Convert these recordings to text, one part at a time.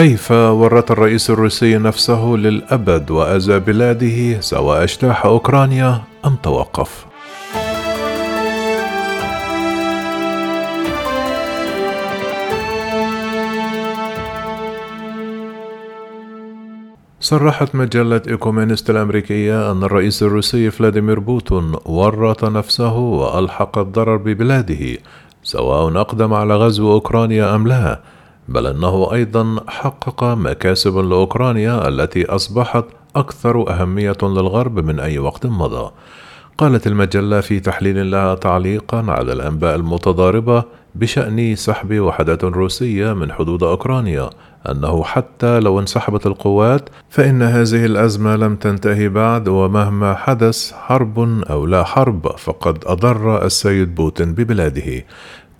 كيف ورط الرئيس الروسي نفسه للأبد وأذى بلاده سواء اجتاح أوكرانيا أم توقف؟ صرحت مجلة إيكونوميست الأمريكية أن الرئيس الروسي فلاديمير بوتين ورط نفسه وألحق الضرر ببلاده سواء أقدم على غزو أوكرانيا أم لا بل أنه أيضا حقق مكاسب لأوكرانيا التي أصبحت أكثر أهمية للغرب من أي وقت مضى. قالت المجلة في تحليل لها تعليقا على الأنباء المتضاربة بشأن سحب وحدات روسية من حدود أوكرانيا أنه حتى لو انسحبت القوات فإن هذه الأزمة لم تنتهي بعد ومهما حدث حرب أو لا حرب فقد أضر السيد بوتين ببلاده.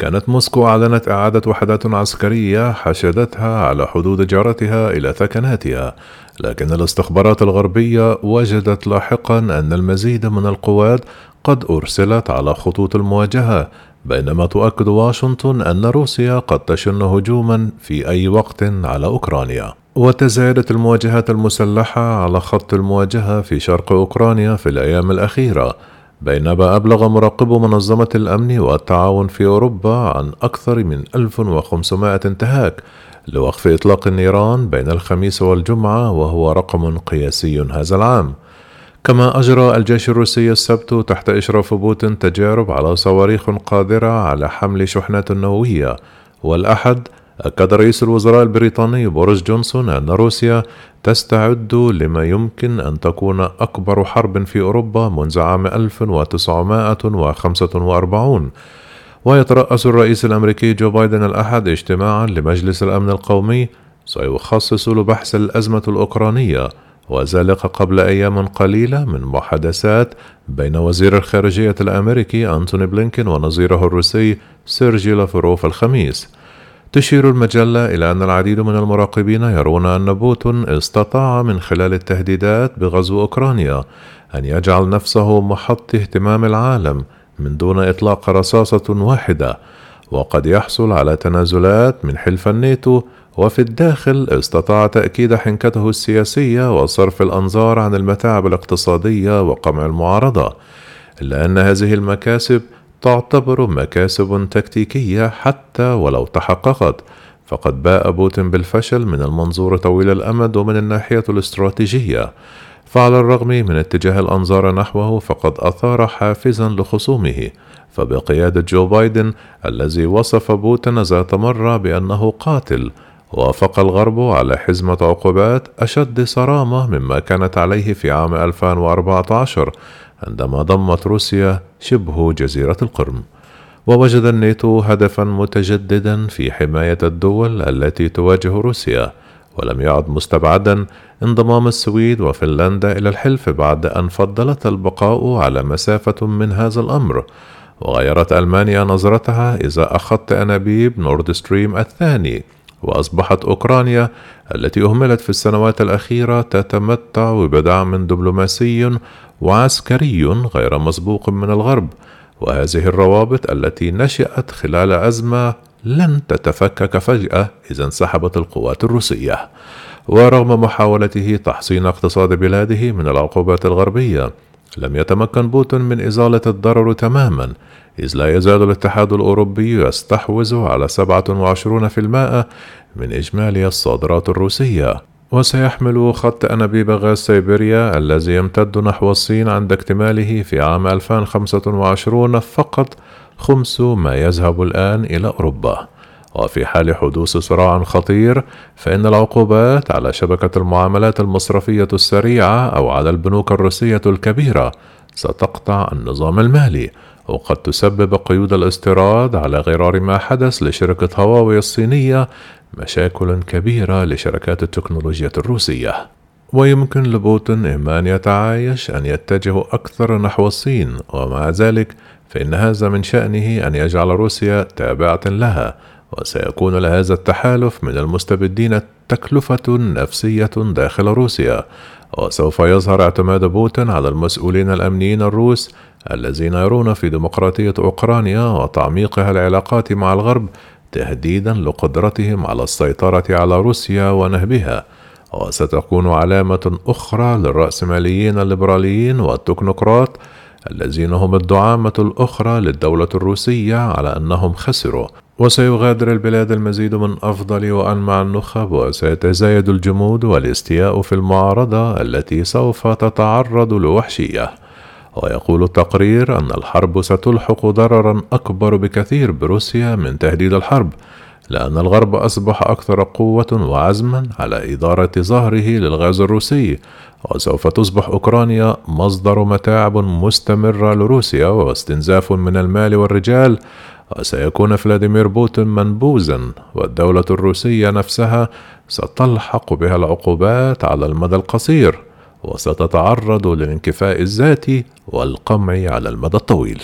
كانت موسكو أعلنت إعادة وحدات عسكرية حشدتها على حدود جارتها إلى ثكناتها لكن الاستخبارات الغربية وجدت لاحقا أن المزيد من القوات قد أرسلت على خطوط المواجهة بينما تؤكد واشنطن أن روسيا قد تشن هجوما في أي وقت على أوكرانيا. وتزايدت المواجهات المسلحة على خط المواجهة في شرق أوكرانيا في الأيام الأخيرة بينما أبلغ مراقبو منظمة الأمن والتعاون في أوروبا عن أكثر من 1500 انتهاك لوقف إطلاق النيران بين الخميس والجمعة وهو رقم قياسي هذا العام. كما أجرى الجيش الروسي السبت تحت إشراف بوتين تجارب على صواريخ قادرة على حمل شحنات نووية والأحد أكد رئيس الوزراء البريطاني بوريس جونسون أن روسيا تستعد لما يمكن أن تكون أكبر حرب في أوروبا منذ عام 1945 ويترأس الرئيس الأمريكي جو بايدن الأحد اجتماعا لمجلس الأمن القومي سيخصص لبحث الأزمة الأوكرانية وذلك قبل أيام قليلة من محادثات بين وزير الخارجية الأمريكي أنتوني بلينكين ونظيره الروسي سيرجي لافروف الخميس. تشير المجلة إلى أن العديد من المراقبين يرون أن بوتين استطاع من خلال التهديدات بغزو أوكرانيا أن يجعل نفسه محط اهتمام العالم من دون إطلاق رصاصة واحدة وقد يحصل على تنازلات من حلف الناتو وفي الداخل استطاع تأكيد حنكته السياسية وصرف الأنظار عن المتاعب الاقتصادية وقمع المعارضة إلا أن هذه المكاسب تعتبر مكاسب تكتيكية حتى ولو تحققت. فقد باء بوتين بالفشل من المنظور طويل الأمد ومن الناحية الاستراتيجية. فعلى الرغم من اتجاه الأنظار نحوه فقد أثار حافزا لخصومه. فبقيادة جو بايدن الذي وصف بوتين ذات مرة بأنه قاتل وافق الغرب على حزمة عقوبات أشد صرامة مما كانت عليه في عام 2014 عندما ضمت روسيا شبه جزيرة القرم ووجد الناتو هدفا متجددا في حماية الدول التي تواجه روسيا ولم يعد مستبعدا انضمام السويد وفنلندا إلى الحلف بعد أن فضلت البقاء على مسافة من هذا الأمر وغيرت ألمانيا نظرتها إذا أخذت أنابيب نورد ستريم الثاني. وأصبحت أوكرانيا التي أهملت في السنوات الأخيرة تتمتع بدعم دبلوماسي وعسكري غير مسبوق من الغرب وهذه الروابط التي نشأت خلال أزمة لن تتفكك فجأة إذا انسحبت القوات الروسية. ورغم محاولته تحصين اقتصاد بلاده من العقوبات الغربية لم يتمكن بوتين من إزالة الضرر تماما إذ لا يزال الاتحاد الأوروبي يستحوذ على 27% من إجمالي الصادرات الروسية. وسيحمل خط أنابيب غاز سيبيريا الذي يمتد نحو الصين عند اكتماله في عام 2025 فقط خمس ما يذهب الآن إلى أوروبا. وفي حال حدوث صراع خطير فإن العقوبات على شبكة المعاملات المصرفية السريعة أو على البنوك الروسية الكبيرة ستقطع النظام المالي وقد تسبب قيود الاستيراد على غرار ما حدث لشركة هواوي الصينية مشاكل كبيرة لشركات التكنولوجيا الروسية. ويمكن لبوتين إما أن يتعايش أن يتجه أكثر نحو الصين ومع ذلك فإن هذا من شأنه أن يجعل روسيا تابعة لها وسيكون لهذا التحالف من المستبدين تكلفة نفسية داخل روسيا. وسوف يظهر اعتماد بوتين على المسؤولين الأمنيين الروس الذين يرون في ديمقراطية أوكرانيا وتعميقها العلاقات مع الغرب تهديدا لقدرتهم على السيطرة على روسيا ونهبها. وستكون علامة أخرى للرأسماليين الليبراليين والتكنوقراط الذين هم الدعامة الأخرى للدولة الروسية على أنهم خسروا. وسيغادر البلاد المزيد من أفضل وأنمع النخب وسيتزايد الجمود والاستياء في المعارضة التي سوف تتعرض لوحشية. ويقول التقرير أن الحرب ستلحق ضررا أكبر بكثير بروسيا من تهديد الحرب لأن الغرب أصبح أكثر قوة وعزما على إدارة ظهره للغاز الروسي. وسوف تصبح أوكرانيا مصدر متاعب مستمرة لروسيا واستنزاف من المال والرجال. وسيكون فلاديمير بوتين منبوذا والدولة الروسية نفسها ستلحق بها العقوبات على المدى القصير وستتعرض للانكفاء الذاتي والقمع على المدى الطويل.